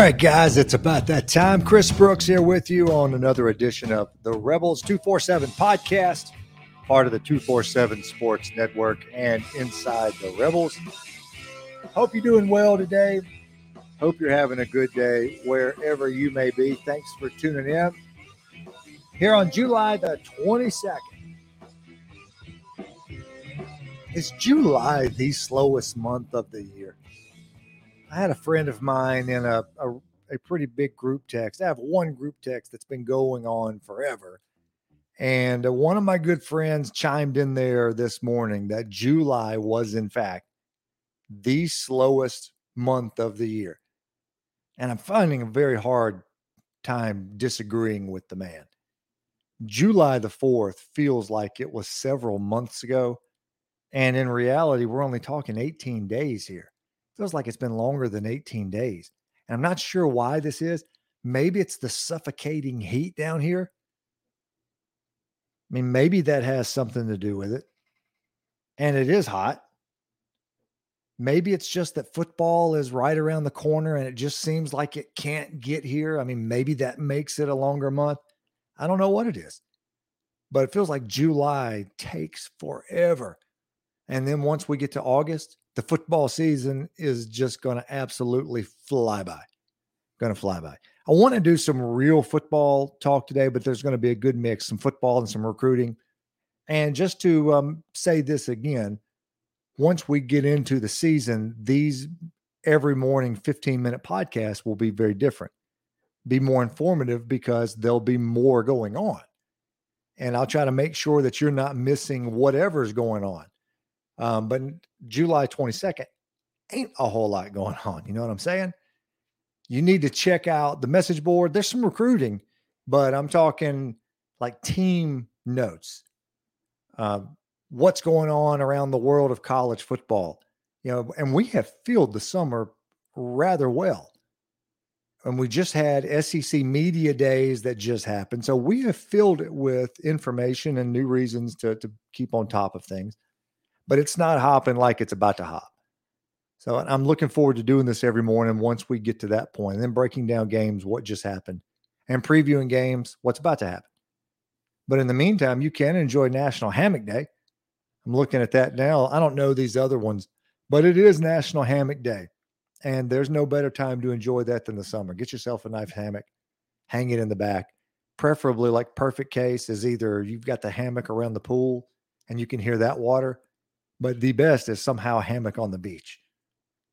right, guys, it's about that time. Chris Brooks here with you on another edition of the Rebels 247 podcast, part of the 247 Sports Network and Inside the Rebels. Hope you're doing well today. Hope you're having a good day wherever you may be. Thanks for tuning in. Here on July the 22nd. Is July the slowest month of the year? I had a friend of mine in a, a, a, pretty big group text. I have one group text that's been going on forever. And uh, one of my good friends chimed in there this morning that July was, in fact, the slowest month of the year. And I'm finding a very hard time disagreeing with the man. July the 4th feels like it was several months ago. And in reality, we're only talking 18 days here feels like it's been longer than 18 days. And I'm not sure why this is. Maybe it's the suffocating heat down here. I mean, maybe that has something to do with it. And it is hot. Maybe it's just that football is right around the corner and it just seems like it can't get here. I mean, maybe that makes it a longer month. I don't know what it is, but it feels like July takes forever. And then once we get to August, the football season is just going to absolutely fly by. Going to fly by. I want to do some real football talk today, but there's going to be a good mix some football and some recruiting. And just to um, say this again, once we get into the season, these every morning 15 minute podcasts will be very different, be more informative because there'll be more going on. And I'll try to make sure that you're not missing whatever's going on. Um, but July 22nd ain't a whole lot going on. You know what I'm saying? You need to check out the message board. There's some recruiting, but I'm talking like team notes. Uh, what's going on around the world of college football? You know, and we have filled the summer rather well. And we just had SEC media days that just happened. So we have filled it with information and new reasons to, to keep on top of things but it's not hopping like it's about to hop. So I'm looking forward to doing this every morning once we get to that point, and then breaking down games, what just happened, and previewing games, what's about to happen. But in the meantime, you can enjoy National Hammock Day. I'm looking at that now. I don't know these other ones, but it is National Hammock Day. And there's no better time to enjoy that than the summer. Get yourself a nice hammock, hang it in the back. Preferably, like perfect case, is either you've got the hammock around the pool and you can hear that water, but the best is somehow hammock on the beach.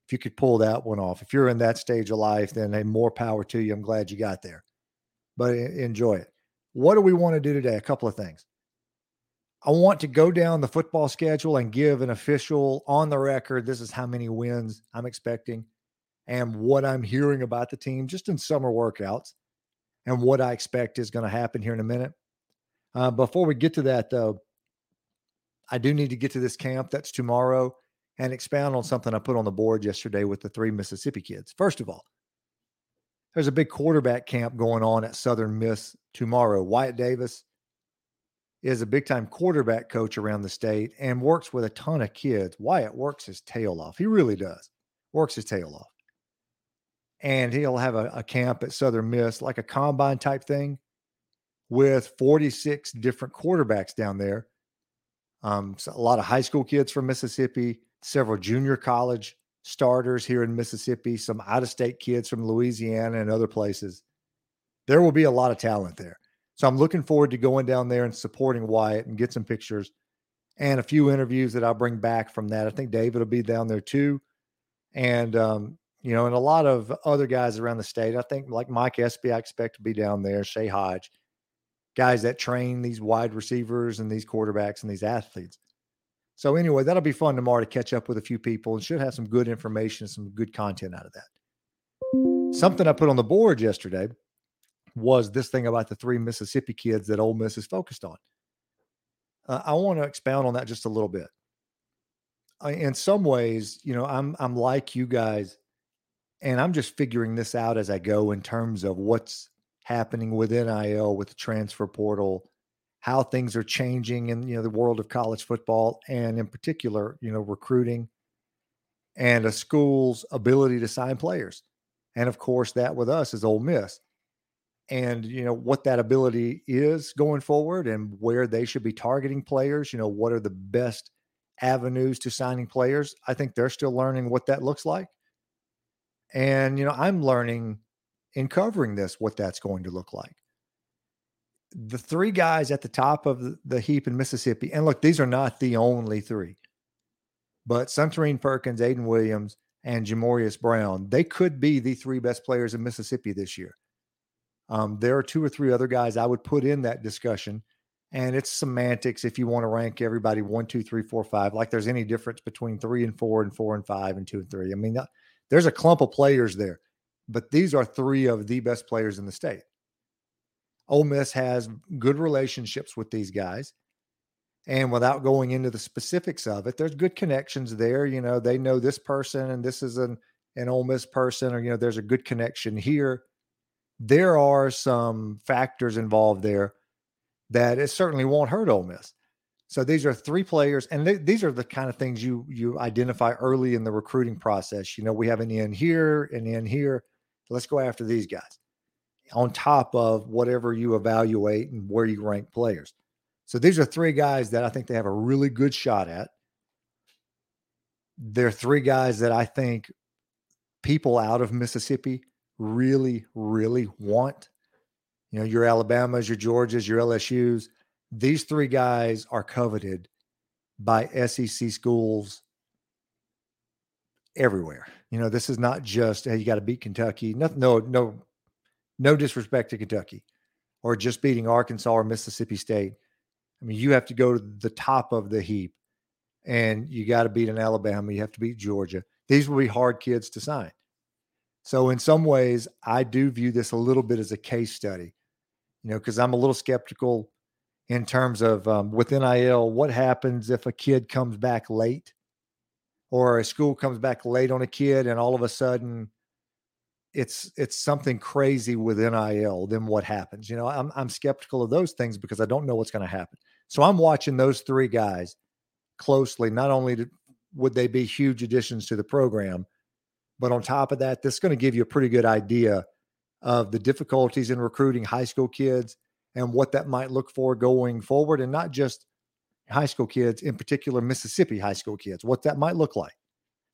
If you could pull that one off, if you're in that stage of life, then hey, more power to you. I'm glad you got there, but enjoy it. What do we want to do today? A couple of things. I want to go down the football schedule and give an official on the record. This is how many wins I'm expecting and what I'm hearing about the team just in summer workouts and what I expect is going to happen here in a minute. Uh, before we get to that, though, I do need to get to this camp that's tomorrow and expound on something I put on the board yesterday with the three Mississippi kids. First of all, there's a big quarterback camp going on at Southern Miss tomorrow. Wyatt Davis is a big time quarterback coach around the state and works with a ton of kids. Wyatt works his tail off. He really does. Works his tail off. And he'll have a, a camp at Southern Miss, like a combine type thing with 46 different quarterbacks down there um, so a lot of high school kids from Mississippi, several junior college starters here in Mississippi, some out of state kids from Louisiana and other places. There will be a lot of talent there. So I'm looking forward to going down there and supporting Wyatt and get some pictures and a few interviews that I'll bring back from that. I think David will be down there too. And, um, you know, and a lot of other guys around the state. I think like Mike Espy, I expect to be down there, Shay Hodge guys that train these wide receivers and these quarterbacks and these athletes. So anyway, that'll be fun tomorrow to catch up with a few people and should have some good information, some good content out of that. Something I put on the board yesterday was this thing about the three Mississippi kids that Ole Miss is focused on. Uh, I want to expound on that just a little bit. I, in some ways, you know, I'm I'm like you guys, and I'm just figuring this out as I go in terms of what's happening with NIL, with the transfer portal, how things are changing in you know the world of college football, and in particular, you know, recruiting and a school's ability to sign players. And of course, that with us is Ole Miss. And, you know, what that ability is going forward and where they should be targeting players, you know, what are the best avenues to signing players. I think they're still learning what that looks like. And, you know, I'm learning in covering this what that's going to look like. The three guys at the top of the heap in Mississippi, and look, these are not the only three, but Suntarine Perkins, Aiden Williams, and Jamorius Brown, they could be the three best players in Mississippi this year. Um, there are two or three other guys I would put in that discussion and it's semantics if you want to rank everybody one, two, three, four, five, like there's any difference between three and four and four and five and two and three. I mean, there's a clump of players there, but these are three of the best players in the state. Ole Miss has good relationships with these guys. And without going into the specifics of it, there's good connections there. You know, they know this person and this is an, an Ole Miss person, or, you know, there's a good connection here. There are some factors involved there that it certainly won't hurt Ole Miss. So these are three players, and these are the kind of things you you identify early in the recruiting process. You know, we have an in here, an in here. Let's go after these guys on top of whatever you evaluate and where you rank players. So these are three guys that I think they have a really good shot at. They're three guys that I think people out of Mississippi really, really want you know, your Alabamas, your Georgias, your LSUs. These three guys are coveted by SEC schools everywhere. You know, this is not just hey, you got to beat Kentucky. No, no, no, no disrespect to Kentucky, or just beating Arkansas or Mississippi State. I mean, you have to go to the top of the heap, and you got to beat an Alabama. You have to beat Georgia. These will be hard kids to sign. So, in some ways, I do view this a little bit as a case study you know, because I'm a little skeptical in terms of um, with NIL, what happens if a kid comes back late or a school comes back late on a kid and all of a sudden it's it's something crazy with NIL, then what happens? You know, I'm I'm skeptical of those things because I don't know what's going to happen. So I'm watching those three guys closely. Not only would they be huge additions to the program, but on top of that, this is going to give you a pretty good idea of the difficulties in recruiting high school kids and what that might look for going forward, and not just high school kids, in particular Mississippi high school kids, what that might look like.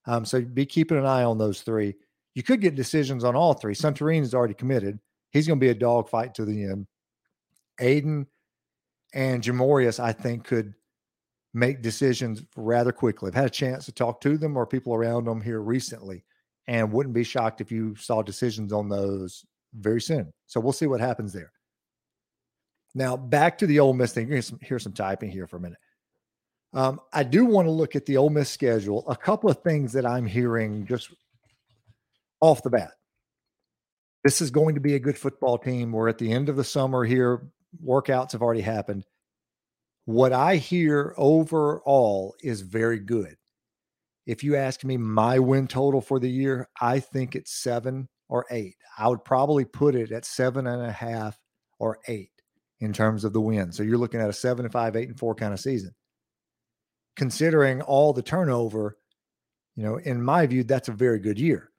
Um, so be keeping an eye on those three. You could get decisions on all three. Suntarine is already committed. He's going to be a dogfight to the end. Aiden and Jamorius, I think, could make decisions rather quickly. I've had a chance to talk to them or people around them here recently, and wouldn't be shocked if you saw decisions on those very soon. So we'll see what happens there. Now back to the Ole Miss thing. Here's some, here's some typing here for a minute. Um, I do want to look at the Ole Miss schedule. A couple of things that I'm hearing just off the bat. This is going to be a good football team. We're at the end of the summer here. Workouts have already happened. What I hear overall is very good. If you ask me my win total for the year, I think it's seven or eight. I would probably put it at seven and a half or eight in terms of the win. So you're looking at a seven and five, eight and four kind of season. Considering all the turnover, you know, in my view, that's a very good year.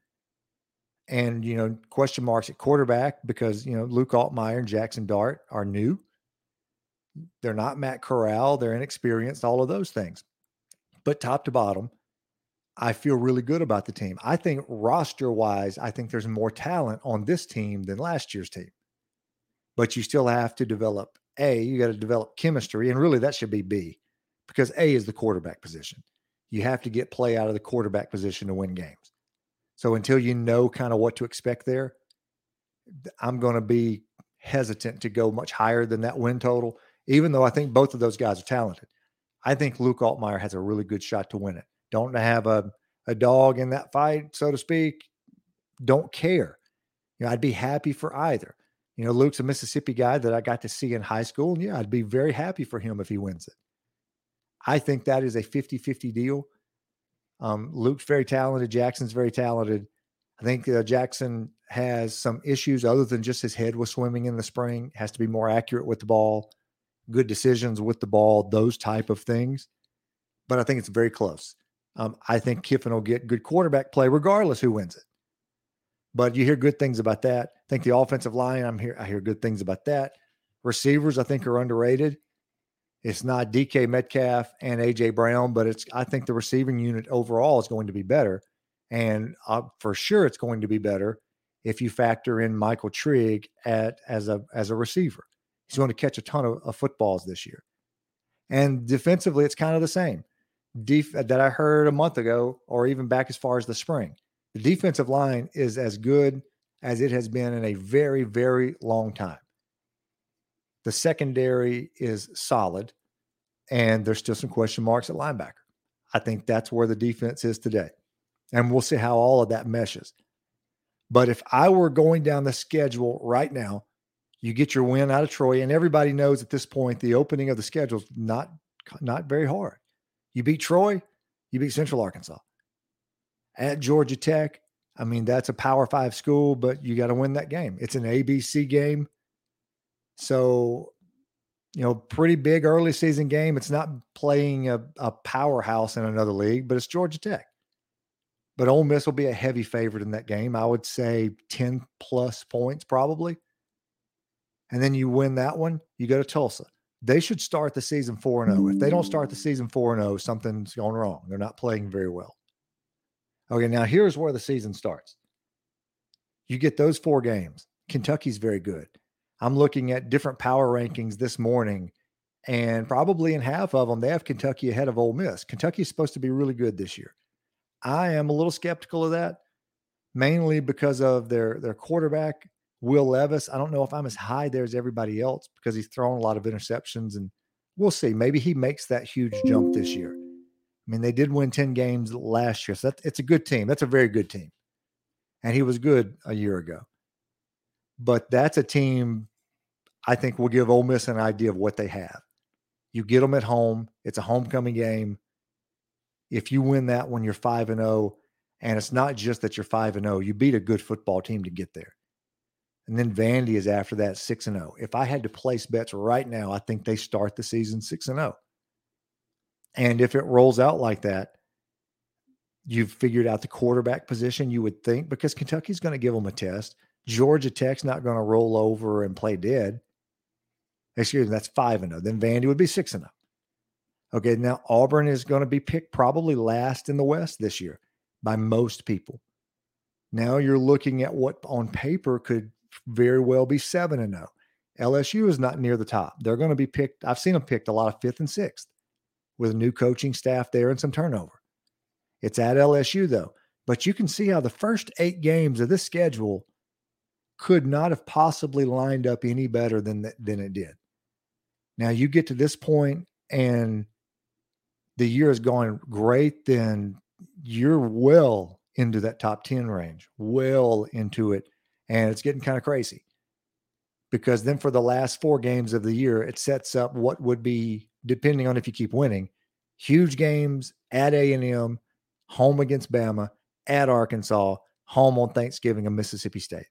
And, you know, question marks at quarterback because, you know, Luke Altmyer and Jaxson Dart are new. They're not Matt Corral. They're inexperienced, all of those things. But top to bottom, I feel really good about the team. I think roster wise, I think there's more talent on this team than last year's team. But you still have to develop A, you got to develop chemistry. And really, that should be B because A is the quarterback position. You have to get play out of the quarterback position to win games. So until you know kind of what to expect there, I'm going to be hesitant to go much higher than that win total, even though I think both of those guys are talented. I think Luke Altmyer has a really good shot to win it don't have a, a dog in that fight, so to speak, don't care. You know, I'd be happy for either. You know, Luke's a Mississippi guy that I got to see in high school. And yeah, I'd be very happy for him if he wins it. I think that is a 50 50 deal. Um, Luke's very talented. Jaxson's very talented. I think uh, Jaxson has some issues other than just his head was swimming in the spring, has to be more accurate with the ball, good decisions with the ball, those type of things. But I think it's very close. Um, I think Kiffin will get good quarterback play regardless who wins it. But you hear good things about that. I think the offensive line, I'm here. I hear good things about that. Receivers, I think, are underrated. It's not DK Metcalf and AJ Brown, but it's I think the receiving unit overall is going to be better, and uh, for sure it's going to be better if you factor in Michael Trigg at as a as a receiver. He's going to catch a ton of, of footballs this year. And defensively, it's kind of the same. Def- that I heard a month ago, or even back as far as the spring. The defensive line is as good as it has been in a very, very long time. The secondary is solid, and there's still some question marks at linebacker. I think that's where the defense is today. And we'll see how all of that meshes. But if I were going down the schedule right now, you get your win out of Troy, and everybody knows at this point the opening of the schedule is not not very hard. You beat Troy, you beat Central Arkansas. At Georgia Tech, I mean that's a Power Five school, but you got to win that game. It's an ABC game, so you know pretty big early season game. It's not playing a, a powerhouse in another league, but it's Georgia Tech. But Ole Miss will be a heavy favorite in that game. I would say 10 plus points probably and then you win that one, you go to Tulsa. They should start the season 4 0. If they don't start the season 4 0, something's going wrong. They're not playing very well. Okay, now here's where the season starts. You get those four games. Kentucky's very good. I'm looking at different power rankings this morning, and probably in half of them, they have Kentucky ahead of Ole Miss. Kentucky is supposed to be really good this year. I am a little skeptical of that, mainly because of their their quarterback Will Levis, I don't know if I'm as high there as everybody else because he's thrown a lot of interceptions, and we'll see. Maybe he makes that huge jump this year. I mean, they did win 10 games last year, so that, it's a good team. That's a very good team. And he was good a year ago. But that's a team I think will give Ole Miss an idea of what they have. You get them at home, it's a homecoming game. If you win that one, you're 5 and 0. And it's not just that you're 5 and 0, you beat a good football team to get there. And then Vandy is after that 6 and 0. If I had to place bets right now, I think they start the season 6 and 0. And if it rolls out like that, you've figured out the quarterback position, you would think, because Kentucky's going to give them a test. Georgia Tech's not going to roll over and play dead. Excuse me, that's 5 and 0. Then Vandy would be 6 and 0. Okay, now Auburn is going to be picked probably last in the West this year by most people. Now you're looking at what on paper could very well be 7 and 0. LSU is not near the top. They're going to be picked. I've seen them picked a lot of fifth and sixth with a new coaching staff there and some turnover. It's at LSU though. But you can see how the first eight games of this schedule could not have possibly lined up any better than than it did. Now you get to this point and the year is going great, then you're well into that top 10 range, well into it and it's getting kind of crazy because then for the last four games of the year, it sets up what would be, depending on if you keep winning, huge games at A&M, home against Bama, at Arkansas, home on Thanksgiving of Mississippi State.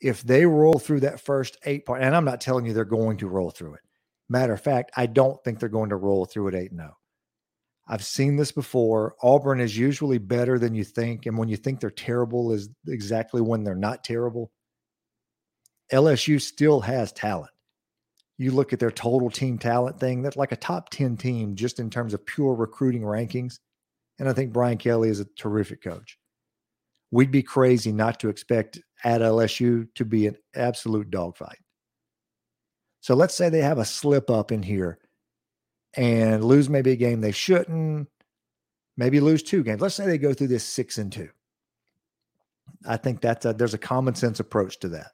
If they roll through that first eight part, and I'm not telling you they're going to roll through it. Matter of fact, I don't think they're going to roll through at 8 0. I've seen this before. Auburn is usually better than you think. And when you think they're terrible, is exactly when they're not terrible. LSU still has talent. You look at their total team talent thing, that's like a top 10 team just in terms of pure recruiting rankings. And I think Brian Kelly is a terrific coach. We'd be crazy not to expect at LSU to be an absolute dogfight. So let's say they have a slip up in here and lose maybe a game they shouldn't, maybe lose two games. Let's say they go through this six and two. I think that's a, there's a common sense approach to that.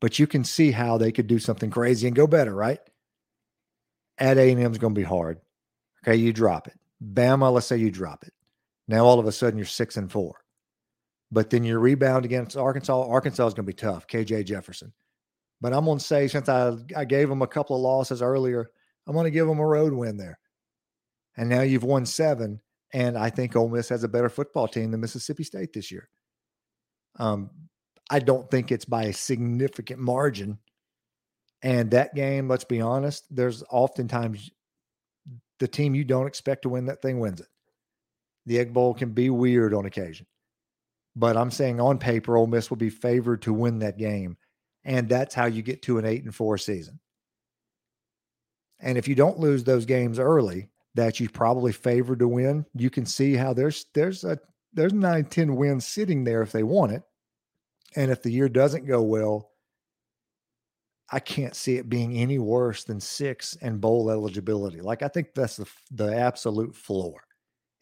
But you can see how they could do something crazy and go better, right? At A and M is going to be hard. Okay, you drop it. Bama, let's say you drop it. Now all of a sudden you're six and four. But then you rebound against Arkansas. Arkansas is going to be tough. KJ Jefferson. But I'm going to say since I I gave them a couple of losses earlier, I'm going to give them a road win there. And now you've won seven. And I think Ole Miss has a better football team than Mississippi State this year. Um, I don't think it's by a significant margin. And that game, let's be honest, there's oftentimes the team you don't expect to win that thing wins it. The Egg Bowl can be weird on occasion. but I'm saying on paper, Ole Miss will be favored to win that game. And that's how you get to an eight and four season. And if you don't lose those games early, that you probably favored to win, you can see how there's there's a there's nine, 10 wins sitting there if they want it. And if the year doesn't go well, I can't see it being any worse than six and bowl eligibility. Like I think that's the the absolute floor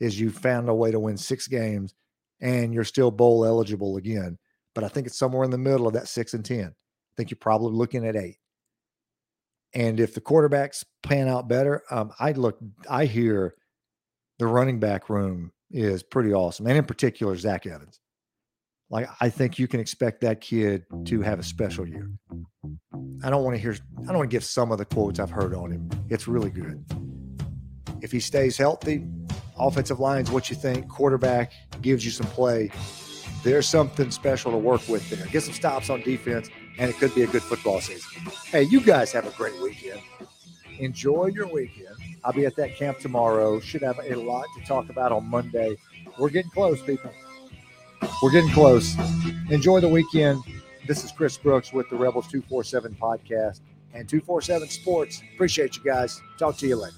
is you found a way to win six games and you're still bowl eligible again. But I think it's somewhere in the middle of that six and 10. Think you're probably looking at eight. And if the quarterbacks pan out better, um, I look, I hear the running back room is pretty awesome. And in particular, Zach Evans. Like, I think you can expect that kid to have a special year. I don't want to hear, I don't want to give some of the quotes I've heard on him. It's really good. If he stays healthy, offensive line's what you think, quarterback gives you some play. There's something special to work with there. Get some stops on defense, and it could be a good football season. Hey, you guys have a great weekend. Enjoy your weekend. I'll be at that camp tomorrow. Should have a lot to talk about on Monday. We're getting close, people. We're getting close. Enjoy the weekend. This is Chris Brooks with the Rebels 247 podcast and 247 Sports. Appreciate you guys. Talk to you later.